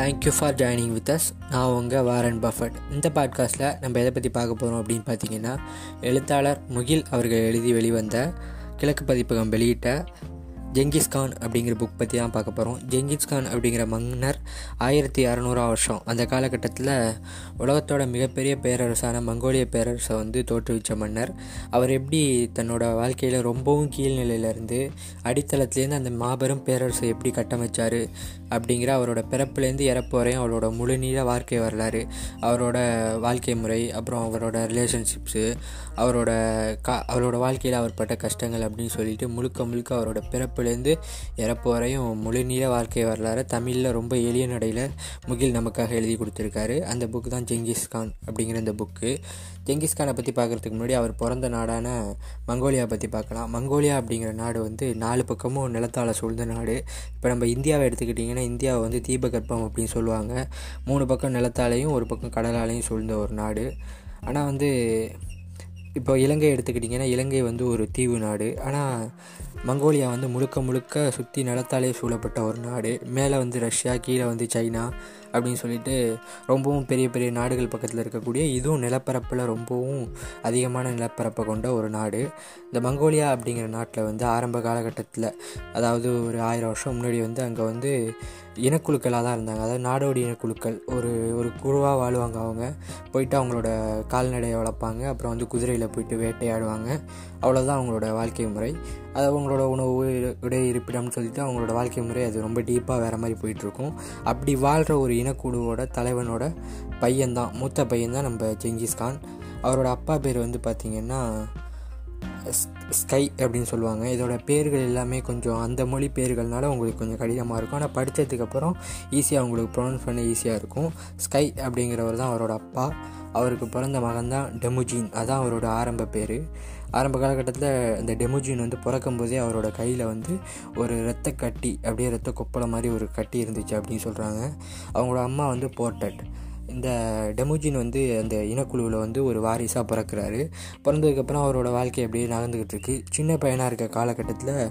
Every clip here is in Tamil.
Thank you for joining with us நான் உங்கள் வாரன் பஃபட் இந்த பாட்காஸ்ட்டில் நம்ம எதை பற்றி பார்க்க போகிறோம் அப்படின்னு பார்த்தீங்கன்னா எழுத்தாளர் முகில் அவர்கள் எழுதி வெளிவந்த கிழக்கு பதிப்பகம் வெளியிட்ட ஜெங்கிஸ்கான் அப்படிங்கிற புக் பற்றி தான் பார்க்க போகிறோம் ஜெங்கிஸ்கான் அப்படிங்கிற மன்னர் ஆயிரத்தி அறநூறாம் வருஷம். அந்த காலகட்டத்தில் உலகத்தோட மிகப்பெரிய பேரரசான மங்கோலிய பேரரசை வந்து தோற்றுவித்த மன்னர். அவர் எப்படி தன்னோட வாழ்க்கையில் ரொம்பவும் கீழ்நிலையிலேருந்து அடித்தளத்துலேருந்து அந்த மாபெரும் பேரரசை எப்படி கட்டமைச்சார் அப்படிங்கிற அவரோட பிறப்புலேருந்து இறப்பு வரையும் அவரோட முழுநீள வாழ்க்கை வரலாறு அவரோட வாழ்க்கை முறை அப்புறம் அவரோட ரிலேஷன்ஷிப்ஸு அவரோட கா அவரோட வாழ்க்கையில் அவர் பட்ட கஷ்டங்கள் அப்படின்னு சொல்லிட்டு முழுக்க முழுக்க அவரோட பிறப்புலேருந்து இறப்பு வரையும் முழுநீள வாழ்க்கை வரலாறு தமிழில் ரொம்ப எளிய நடையில் முகில் நமக்காக எழுதி கொடுத்துருக்காரு. அந்த புக்கு தான் ஜெங்கிஸ்கான் அப்படிங்கிற இந்த புக்கு ஜெங்கிஸ்கானை பற்றி பார்க்குறதுக்கு முன்னாடி அவர் பிறந்த நாடான மங்கோலியா பற்றி பார்க்கலாம். மங்கோலியா அப்படிங்கிற நாடு வந்து நாலு பக்கமும் நிலத்தால் சூழ்ந்த நாடு. இப்போ நம்ம இந்தியாவை எடுத்துக்கிட்டிங்கன்னா இந்தியாவை வந்து தீபகற்பம் அப்படின்னு சொல்லுவாங்க. மூணு பக்கம் நிலத்தாலையும் ஒரு பக்கம் கடலாலையும் சூழ்ந்த ஒரு நாடு. ஆனால் வந்து இப்போ இலங்கை எடுத்துக்கிட்டிங்கன்னா இலங்கை வந்து ஒரு தீவு நாடு. ஆனால் மங்கோலியா வந்து முழுக்க முழுக்க சுற்றி நிலத்தாலே சூழப்பட்ட ஒரு நாடு. மேலே வந்து ரஷ்யா கீழே வந்து சைனா. அப்படின்னு சொல்லிட்டு ரொம்பவும் பெரிய பெரிய நாடுகள் பக்கத்தில் இருக்கக்கூடிய இதுவும் நிலப்பரப்பில் ரொம்பவும் அதிகமான நிலப்பரப்பை கொண்ட ஒரு நாடு. இந்த மங்கோலியா அப்படிங்கிற நாட்டில் வந்து ஆரம்ப காலகட்டத்தில் அதாவது ஒரு ஆயிரம் வருஷம் முன்னாடி வந்து அங்கே வந்து இனக்குழுக்களாக தான் இருந்தாங்க. அதாவது நாடோடி இனக்குழுக்கள். ஒரு ஒரு குழுவாக வாழ்வாங்க அவங்க. போயிட்டு அவங்களோட கால்நடையை வளர்ப்பாங்க. அப்புறம் வந்து குதிரையில் போயிட்டு வேட்டையாடுவாங்க. அவ்வளோதான் அவங்களோட வாழ்க்கை முறை. அது அவங்களோட உணவு உடை இருப்பிடம்னு சொல்லிட்டு அவங்களோட வாழ்க்கை முறை அது ரொம்ப டீப்பாக வேறு மாதிரி போயிட்டுருக்கும் அப்படி வாழ்கிற ஒரு இனக்குழுவோட தலைவனோட பையன்தான். மூத்த பையன் தான் நம்ம ஜெங்கிஸ்கான் அவரோட அப்பா பேர் வந்து பார்த்திங்கன்னா ஸ்கை அப்படின்னு சொல்லுவாங்க. இதோட பேர்கள் எல்லாமே கொஞ்சம் அந்த மொழி பேர்கள்னால உங்களுக்கு கொஞ்சம் கடினமாக இருக்கும். ஆனால் படித்ததுக்கப்புறம் ஈஸியாக உங்களுக்கு ப்ரொனவுன்ஸ் பண்ண ஈஸியாக இருக்கும். ஸ்கை அப்படிங்கிறவர் தான் அவரோட அப்பா. அவருக்கு பிறந்த மகன் தான் டெமுஜின். அதான் அவரோட ஆரம்ப பேர். ஆரம்ப காலகட்டத்தில் இந்த டெமோஜின் வந்து பிறக்கும் போதே அவரோட கையில் வந்து ஒரு இரத்த கட்டி அப்படியே ரத்த கொப்பளை மாதிரி ஒரு கட்டி இருந்துச்சு அப்படின்னு சொல்கிறாங்க அவங்களோட அம்மா வந்து போர்ட்டட் இந்த டெமோஜின் வந்து அந்த இனக்குழுவில் வந்து ஒரு வாரிசாக பிறக்கிறாரு. பிறந்ததுக்கப்புறம் அவரோட வாழ்க்கை அப்படியே நகர்ந்துக்கிட்டு இருக்கு. சின்ன பையனாக இருக்க காலகட்டத்தில்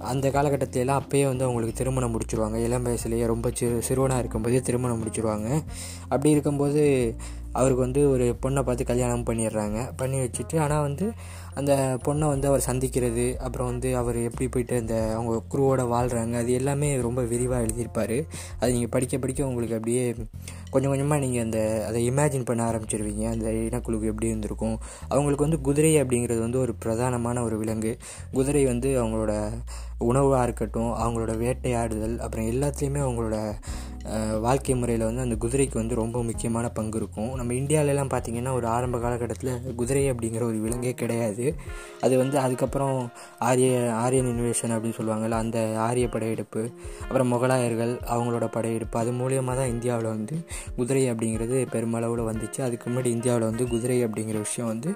அந்த காலகட்டத்திலலாம் அப்போயே வந்து அவங்களுக்கு திருமணம் முடிச்சிருவாங்க. இளம் வயசுலேயே ரொம்ப சிறு சிறுவனாக இருக்கும்போதே திருமணம் முடிச்சிருவாங்க. அப்படி இருக்கும்போது அவருக்கு வந்து ஒரு பொண்ணை பார்த்து கல்யாணம் பண்ணிடுறாங்க. பண்ணி வச்சுட்டு ஆனால் வந்து அந்த பொண்ணை வந்து அவர் சந்திக்கிறது அப்புறம் வந்து அவர் எப்படி போயிட்டு அந்த அவங்க குருவோட வாழ்கிறாங்க அது எல்லாமே ரொம்ப விரிவாக எழுதியிருப்பார். அது நீங்கள் படிக்க படிக்க உங்களுக்கு அப்படியே கொஞ்சம் கொஞ்சமாக நீங்கள் அந்த அதை இமேஜின் பண்ண ஆரம்பிச்சிருவீங்க. அந்த இனக்குழுக்கு எப்படி இருந்திருக்கும்? அவங்களுக்கு வந்து குதிரை அப்படிங்கிறது வந்து ஒரு பிரதானமான ஒரு விலங்கு. குதிரை வந்து அவங்களோட உணவாக இருக்கட்டும் அவங்களோட வேட்டையாடுதல் அப்புறம் எல்லாத்துலேயுமே அவங்களோட வாழ்க்கை முறையில் வந்து அந்த குதிரைக்கு வந்து ரொம்ப முக்கியமான பங்கு இருக்கும். நம்ம இந்தியாவிலலாம் பார்த்திங்கன்னா ஒரு ஆரம்ப காலகட்டத்தில் குதிரை அப்படிங்கிற ஒரு விலங்கே கிடையாது. அது வந்து அதுக்கப்புறம் ஆரிய ஆரியன் இன்வேஷன் அப்படின்னு சொல்லுவாங்கள்ல அந்த ஆரிய படையெடுப்பு அப்புறம் முகலாயர்கள் அவங்களோட படையெடுப்பு அது மூலியமாக தான் இந்தியாவில் வந்து குதிரை அப்படிங்கிறது பெருமளவில் வந்துச்சு. அதுக்கு முன்னாடி இந்தியாவில் வந்து குதிரை அப்படிங்கிற விஷயம் வந்து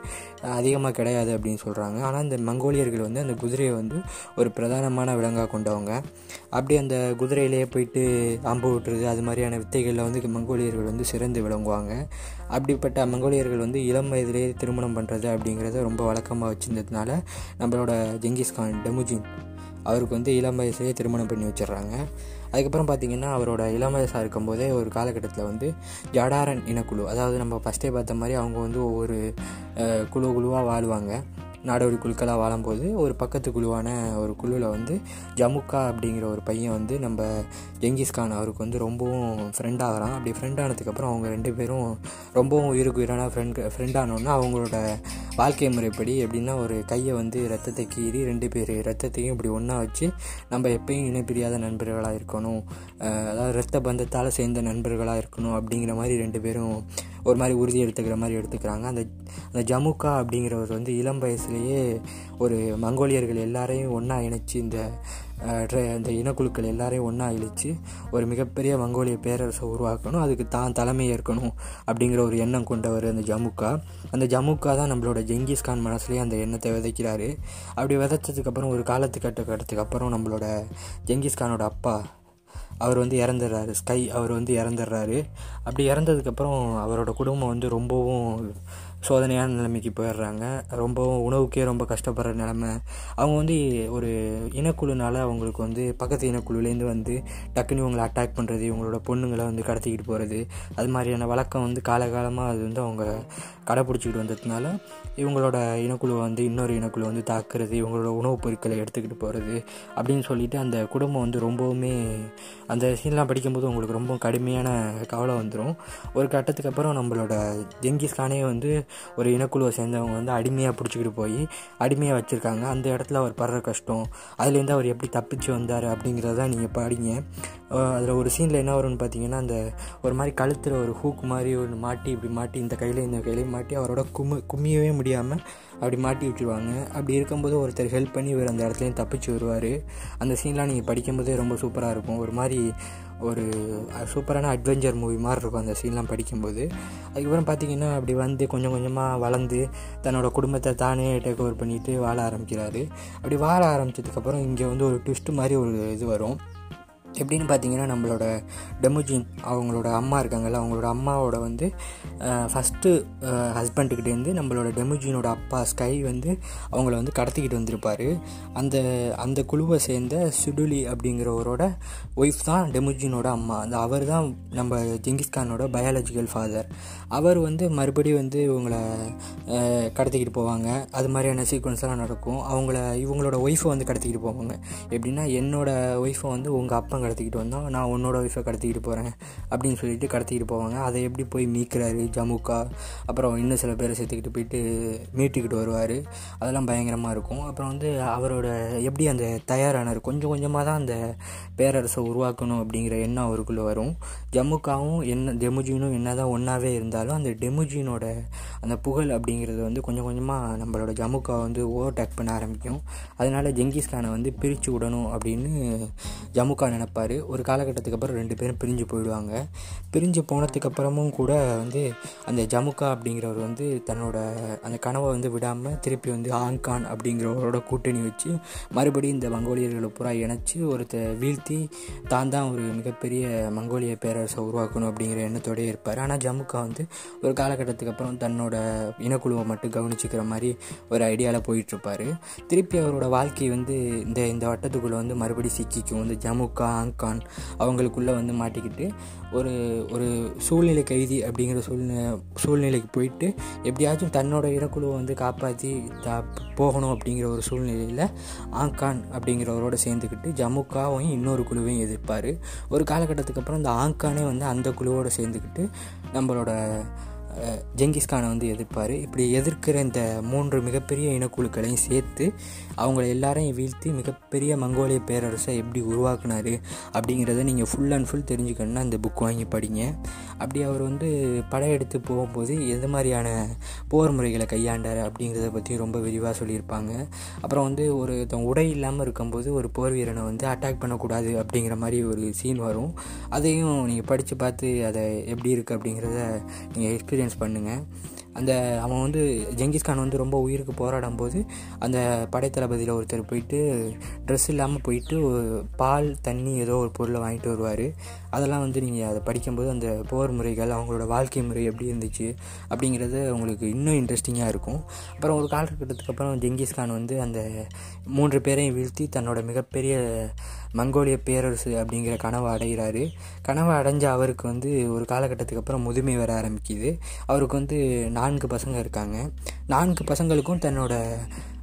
அதிகமாக கிடையாது அப்படின்னு சொல்கிறாங்க ஆனால் இந்த மங்கோலியர்கள் வந்து அந்த குதிரையை வந்து ஒரு பிரதானமான விலங்காக கொண்டவங்க. அப்படி அந்த குதிரையிலேயே போயிட்டு அம்பு விட்டுறது அது மாதிரியான வித்தைகளில் வந்து மங்கோலியர்கள் வந்து சிறந்து விளங்குவாங்க. அப்படிப்பட்ட மங்கோலியர்கள் வந்து இளம் வயதிலேயே திருமணம் பண்ணுறது அப்படிங்கிறத ரொம்ப வழக்கமாக வச்சுருந்ததுனால நம்மளோட ஜெங்கிஸ்கான் டெமுஜின் அவருக்கு வந்து இளம் வயசுலேயே திருமணம் பண்ணி வச்சிடுறாங்க. அதுக்கப்புறம் பார்த்திங்கன்னா அவரோட இளம் வயசாக இருக்கும்போதே ஒரு காலகட்டத்தில் வந்து ஜடாரன் இனக்குழு அதாவது நம்ம ஃபஸ்ட்டே பார்த்த மாதிரி அவங்க வந்து ஒவ்வொரு குழு குழுவாக வாழ்வாங்க. நாடோடி குழுக்களாக வாழும்போது ஒரு பக்கத்து குழுவான ஒரு குழுவில் வந்து ஜமுக்கா அப்படிங்கிற ஒரு பையன் வந்து நம்ம ஜெங்கிஸ்கான் அவருக்கு வந்து ரொம்பவும் ஃப்ரெண்ட் ஆகிறான். அப்படி ஃப்ரெண்ட் ஆனதுக்கப்புறம் அவங்க ரெண்டு பேரும் ரொம்பவும் உயிருக்கு உயிரான ஃப்ரெண்ட் ஃப்ரெண்ட் ஆனோன்னா அவங்களோட வாழ்க்கை முறைப்படி எப்படின்னா ஒரு கையை வந்து ரத்தத்தை கீறி ரெண்டு பேர் ரத்தத்தையும் இப்படி ஒன்றா வச்சு நம்ம எப்பயும் இணைப்பிரியாத நண்பர்களாக இருக்கணும். அதாவது ரத்த பந்தத்தால் சேர்ந்த நண்பர்களாக இருக்கணும் அப்படிங்கிற மாதிரி ரெண்டு பேரும் ஒரு மாதிரி உறுதி எடுத்துக்கிற மாதிரி எடுத்துக்கிறாங்க. அந்த அந்த ஜமுக்கா அப்படிங்கிறவர் வந்து இளம் வயசுலேயே ஒரு மங்கோலியர்கள் எல்லாரையும் ஒன்றா இணைச்சி இந்த இந்த இனக்குழுக்கள் எல்லாரையும் ஒன்றா இழித்து ஒரு மிகப்பெரிய மங்கோலிய பேரரசை உருவாக்கணும். அதுக்கு தான் தலைமை ஏற்கணும் அப்படிங்கிற ஒரு எண்ணம் கொண்டவர் அந்த ஜமுக்கா. அந்த ஜமுக்கா தான் நம்மளோட ஜெங்கிஸ்கான் மனசுலேயே அந்த எண்ணத்தை விதைக்கிறாரு. அப்படி விதைச்சதுக்கப்புறம் ஒரு காலத்துக்கட்டுக்கு அப்புறம் நம்மளோட ஜெங்கிஸ்கானோட அப்பா அவர் வந்து இறந்துடுறாரு. ஸ்கை அவர் வந்து இறந்துடுறாரு. அப்படி இறந்ததுக்கப்புறம் அவரோட குடும்பம் வந்து ரொம்பவும் சோதனையான நிலைமைக்கு போயிடுறாங்க. ரொம்ப உணவுக்கே ரொம்ப கஷ்டப்படுற நிலமை. அவங்க வந்து ஒரு இனக்குழுனால அவங்களுக்கு வந்து பக்கத்து இனக்குழுலேருந்து வந்து டக்குன்னு இவங்களை அட்டாக் பண்ணுறது இவங்களோட பொண்ணுங்களை வந்து கடத்திக்கிட்டு போகிறது அது மாதிரியான வழக்கம் வந்து காலகாலமாக அது வந்து அவங்க கடைப்பிடிச்சிக்கிட்டு வந்ததுனால இவங்களோட இனக்குழுவை வந்து இன்னொரு இனக்குழு வந்து தாக்குறது இவங்களோட உணவுப் பொருட்களை எடுத்துக்கிட்டு போகிறது அப்படின்னு சொல்லிட்டு அந்த குடும்பம் வந்து ரொம்பவுமே அந்த சீன்லாம் படிக்கும்போது உங்களுக்கு ரொம்ப கடுமையான கவலை வந்துடும் ஒரு கட்டத்துக்கு அப்புறம் நம்மளோட ஜெங்கிஸ்கானே வந்து ஒரு இனக்குழுவை சேர்ந்தவங்க வந்து அடிமையாக பிடிச்சிக்கிட்டு போய் அடிமையாக வச்சுருக்காங்க. அந்த இடத்துல அவர் படுற கஷ்டம் அதுலேருந்து அவர் எப்படி தப்பிச்சு வந்தார் அப்படிங்கிறத நீங்கள் பாடிங்க. அதில் ஒரு சீனில் என்ன வரும்னு பார்த்தீங்கன்னா அந்த ஒரு மாதிரி கழுத்தில் ஒரு ஹூக் மாதிரி ஒன்று மாட்டி இப்படி மாட்டி இந்த கையில் இந்த கையிலையும் மாட்டி அவரோட கும்மி கும்மியவே முடியாமல் அப்படி மாட்டி விட்டுருவாங்க. அப்படி இருக்கும்போது ஒருத்தர் ஹெல்ப் பண்ணி இவர் அந்த இடத்துலையும் தப்பிச்சு வருவார். அந்த சீன்லாம் நீங்கள் படிக்கும்போதே ரொம்ப சூப்பராக இருக்கும். ஒரு மாதிரி ஒரு சூப்பரான அட்வென்ச்சர் மூவி மாதிரி இருக்கும் அந்த சீன்லாம் படிக்கும்போது. அதுக்கப்புறம் பார்த்தீங்கன்னா அப்படி வந்து கொஞ்சம் கொஞ்சம் கொஞ்சமாக வளர்ந்து தன்னோட குடும்பத்தை தானே டேக் ஓவர் பண்ணிவிட்டு வாழ ஆரம்பிக்கிறாரு. அப்படி வாழ ஆரம்பித்ததுக்கப்புறம் இங்கே வந்து ஒரு ட்விஸ்ட்டு மாதிரி ஒரு இது வரும். எப்படின்னு பார்த்தீங்கன்னா நம்மளோட டெமுஜின் அவங்களோட அம்மா இருக்காங்கல்ல அவங்களோட அம்மாவோட வந்து ஃபஸ்ட்டு ஹஸ்பண்டுக்கிட்டேருந்து நம்மளோட டெமுஜினோட அப்பா ஸ்கை வந்து அவங்கள வந்து கடத்திக்கிட்டு வந்திருப்பார். அந்த அந்த குழுவை சேர்ந்த சுடுலி அப்படிங்கிறவரோட ஒய்ஃப் தான் டெமுஜினோட அம்மா. அந்த அவர் தான் நம்ம ஜெங்கிஸ்கானோட பயாலஜிக்கல் ஃபாதர் அவர் வந்து மறுபடியும் வந்து இவங்களை கடத்திக்கிட்டு போவாங்க. அது மாதிரியான சீக்வன்ஸ்லாம் நடக்கும். அவங்கள இவங்களோட ஒய்ஃபை வந்து கடத்திக்கிட்டு போவாங்க. எப்படின்னா என்னோடய ஒய்ஃபை வந்து உங்கள் அப்பா கடத்திக்கிட்டு வந்தோம். நான் உன்னோட ஒய்ஃபை கடத்திக்கிட்டு போகிறேன் அப்படின்னு சொல்லிட்டு கடத்திக்கிட்டு போவாங்க. அதை எப்படி போய் மீக்கிறாரு ஜமுக்கா? அப்புறம் இன்னும் சில பேரை சேர்த்துக்கிட்டு போயிட்டு மீட்டுக்கிட்டு வருவார். அதெல்லாம் பயங்கரமாக இருக்கும். அப்புறம் வந்து அவரோட எப்படி அந்த தயாரானார்? கொஞ்சம் கொஞ்சமாக தான் அந்த பேரரசை உருவாக்கணும் அப்படிங்கிற எண்ணம் அவருக்குள்ளே வரும். ஜமுக்காவும் என்ன டெமுஜினும் என்ன தான் ஒன்றாவே இருந்தாலும் அந்த டெமுஜினோட அந்த புகழ் அப்படிங்கிறது வந்து கொஞ்சம் கொஞ்சமாக நம்மளோட ஜமுக்கா வந்து ஓவர்டேக் பண்ண ஆரம்பிக்கும். அதனால் ஜெங்கிஸ்கானை வந்து பிரித்து விடணும் அப்படின்னு ஜமுக்கா ஜம்முக்கா இருப்பார். ஒரு காலகட்டத்துக்கு அப்புறம் ரெண்டு பேரும் பிரிஞ்சு போயிடுவாங்க. பிரிஞ்சு போனதுக்கப்புறமும் கூட வந்து அந்த ஜமுகா அப்படிங்கிறவர் வந்து தன்னோட அந்த கனவை வந்து விடாமல் திருப்பி வந்து ஆங்கான் அப்படிங்கிறவரோட கூட்டணி வச்சு மறுபடியும் இந்த மங்கோலியர்களை பூரா இணைச்சி ஒருத்தர் வீழ்த்தி தான் தான் ஒரு மிகப்பெரிய மங்கோலிய பேரரசை உருவாக்கணும் அப்படிங்கிற எண்ணத்தோடய இருப்பார். ஆனால் ஜமுக்கா வந்து ஒரு காலகட்டத்துக்கு அப்புறம் தன்னோட இனக்குழுவை மட்டும் கவனிச்சிக்கிற மாதிரி ஒரு ஐடியாவில் போயிட்டுருப்பார் திருப்பி அவரோட வாழ்க்கை வந்து இந்த இந்த வட்டத்துக்குள்ளே வந்து மறுபடியும் சிக்கிக்கும். இந்த ஜமுக்கா ஆங்கான் அவங்களுக்குள்ளே வந்து மாட்டிக்கிட்டு ஒரு ஒரு சூழ்நிலை கைதி அப்படிங்கிற சூழ்நிலை சூழ்நிலைக்கு போயிட்டு எப்படியாச்சும் தன்னோட இனக்குழுவை வந்து காப்பாற்றி த போகணும் அப்படிங்கிற ஒரு சூழ்நிலையில் ஆங்கான் அப்படிங்கிறவரோட சேர்ந்துக்கிட்டு ஜமுக்காவையும் இன்னொரு குழுவையும் எதிர்ப்பார். ஒரு காலகட்டத்துக்கு அப்புறம் இந்த ஆங்கானே வந்து அந்த குழுவோடு சேர்ந்துக்கிட்டு நம்மளோட ஜெங்கிஸ்கானை வந்து எதிர்ப்பார். இப்படி எதிர்க்கிற இந்த மூன்று மிகப்பெரிய இனக்குழுக்களையும் சேர்த்து அவங்கள எல்லாரையும் வீழ்த்தி மிகப்பெரிய மங்கோலிய பேரரசை எப்படி உருவாக்குனார் அப்படிங்கிறத நீங்கள் ஃபுல் அண்ட் ஃபுல் தெரிஞ்சுக்கணுன்னா இந்த புக் வாங்கி படிங்க. அப்படி அவர் வந்து படையெடுத்து போகும்போது எது மாதிரியான போர் முறைகளை கையாண்டார் அப்படிங்கிறத பற்றி ரொம்ப விரிவாக சொல்லியிருப்பாங்க. அப்புறம் வந்து ஒரு உடை இல்லாமல் இருக்கும்போது ஒரு போர் வீரனை வந்து அட்டாக் பண்ணக்கூடாது அப்படிங்கிற மாதிரி ஒரு சீன் வரும். அதையும் நீங்கள் படித்து பார்த்து அதை எப்படி இருக்குது அப்படிங்கிறத நீங்கள் எக்ஸ்பீரியன்ஸ் எக்ஸ்பீரியன்ஸ் பண்ணுங்கள் அந்த அவன் வந்து ஜெங்கிஸ்கான் வந்து ரொம்ப உயிருக்கு போராடும் போது அந்த படைத்தளபதியில் ஒருத்தர் போயிட்டு ட்ரெஸ் இல்லாமல் போயிட்டு பால் தண்ணி ஏதோ ஒரு பொருளை வாங்கிட்டு வருவார். அதெல்லாம் வந்து நீங்கள் அதை படிக்கும்போது அந்த போர் முறைகள் அவங்களோட வாழ்க்கை முறை எப்படி இருந்துச்சு அப்படிங்கிறது உங்களுக்கு இன்னும் இன்ட்ரெஸ்டிங்காக இருக்கும். அப்புறம் ஒரு காலகட்டத்துக்கு அப்புறம் ஜெங்கிஸ்கான் வந்து அந்த மூன்று பேரையும் வீழ்த்தி தன்னோட மிகப்பெரிய மங்கோலிய பேரரசு அப்படிங்கிற கனவை அடைகிறாரு. கனவை அடைஞ்ச அவருக்கு வந்து ஒரு காலகட்டத்துக்கு அப்புறம் முதுமை வர ஆரம்பிக்குது. அவருக்கு வந்து நான்கு பசங்க இருக்காங்க. நான்கு பசங்களுக்கும் தன்னோட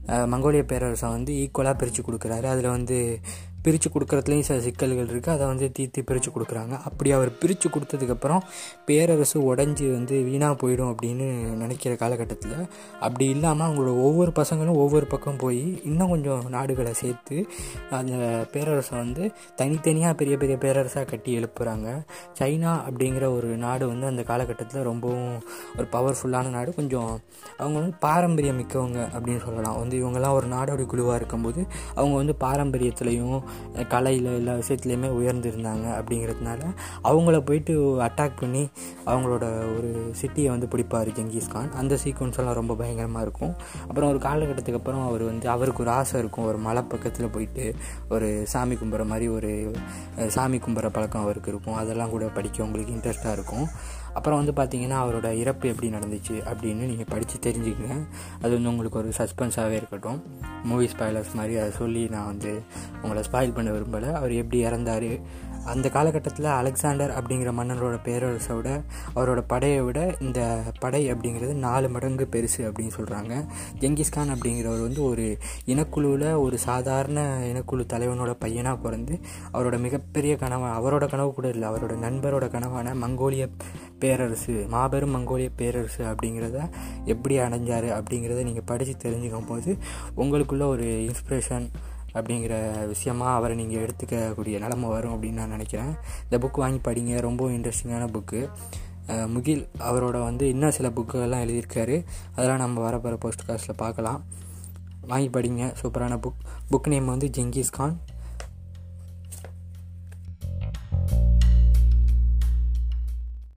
மங்கோலிய பேரரசை வந்து ஈக்குவலாக பிரித்து கொடுக்குறாரு. அதில் வந்து பிரித்து கொடுக்குறதுலேயும் சில சிக்கல்கள் இருக்குது அதை வந்து தீர்த்து பிரித்து கொடுக்குறாங்க. அப்படி அவர் பிரித்து கொடுத்ததுக்கப்புறம் பேரரசு உடஞ்சி வந்து வீணாக போயிடும் அப்படின்னு நினைக்கிற காலகட்டத்தில் அப்படி இல்லாமல் அவங்களோட ஒவ்வொரு பசங்களும் ஒவ்வொரு பக்கம் போய் இன்னும் கொஞ்சம் நாடுகளை சேர்த்து அந்த பேரரசை வந்து தனித்தனியாக பெரிய பெரிய பேரரசாக கட்டி எழுப்புகிறாங்க சைனா அப்படிங்கிற ஒரு நாடு வந்து அந்த காலகட்டத்தில் ரொம்பவும் ஒரு பவர்ஃபுல்லான நாடு. கொஞ்சம் அவங்க வந்து பாரம்பரியம் மிக்கவங்க அப்படின்னு சொல்லலாம். வந்து இவங்கெல்லாம் ஒரு நாடோடி குழுவாக இருக்கும்போது அவங்க வந்து பாரம்பரியத்துலேயும் கலையில் எல்லா விஷயத்துலையுமே உயர்ந்திருந்தாங்க அப்படிங்கிறதுனால அவங்கள போயிட்டு அட்டாக் பண்ணி அவங்களோட ஒரு சிட்டியை வந்து பிடிப்பார் ஜெங்கிஸ்கான் அந்த சீக்வன்ஸ் எல்லாம் ரொம்ப பயங்கரமாக இருக்கும். அப்புறம் ஒரு காலகட்டத்துக்கு அப்புறம் அவர் வந்து அவருக்கு ஒரு ஆசை இருக்கும். ஒரு மலை பக்கத்தில் போயிட்டு ஒரு சாமி கும்பிட்ற மாதிரி ஒரு சாமி கும்பிட்ற பழக்கம் அவருக்கு இருக்கும். அதெல்லாம் கூட படிக்க உங்களுக்கு இன்ட்ரெஸ்ட்டாக இருக்கும். அப்புறம் வந்து பார்த்தீங்கன்னா அவரோட இறப்பு எப்படி நடந்துச்சு அப்படின்னு நீங்கள் படித்து தெரிஞ்சுக்கங்க. அது வந்து உங்களுக்கு ஒரு சஸ்பென்ஸாகவே இருக்கட்டும். மூவி ஸ்பாய்லர்ஸ் மாதிரி அதை சொல்லி நான் வந்து உங்களை ஸ்பாயில் பண்ண விரும்பலை. அவர் எப்படி இறந்தார்? அந்த காலகட்டத்தில் அலெக்சாண்டர் அப்படிங்கிற மன்னரோட பேரரசை விட அவரோட படையை விட இந்த படை அப்படிங்கிறது நாலு மடங்கு பெருசு அப்படின்னு சொல்கிறாங்க ஜெங்கிஸ்கான் அப்படிங்கிறவர் வந்து ஒரு இனக்குழுவில் ஒரு சாதாரண இனக்குழு தலைவனோட பையனாக பிறந்து அவரோட மிகப்பெரிய கனவு அவரோட கனவு கூட இல்லை அவரோட நண்பரோட கனவான மங்கோலிய பேரரசு மாபெரும் மங்கோலிய பேரரசு அப்படிங்கிறத எப்படி அடைஞ்சார் அப்படிங்கிறத நீங்கள் படித்து தெரிஞ்சுக்கும் போது உங்களுக்குள்ள ஒரு இன்ஸ்பிரேஷன் அப்படிங்கிற விஷயமா அவரை நீங்கள் எடுத்துக்கக்கூடிய நிலமை வரும் அப்படின்னு நான் நினைக்கிறேன். இந்த புக் வாங்கி படிங்க. ரொம்ப இன்ட்ரெஸ்டிங்கான புக்கு முகில் அவரோட வந்து இன்னும் சில புக்குகள்லாம் எழுதியிருக்காரு. அதெல்லாம் நம்ம வரப்போகிற போஸ்ட் காஸ்ட்டில் பார்க்கலாம். வாங்கி படிங்க. சூப்பரான புக் புக் நேம் வந்து ஜெங்கிஸ் கான்.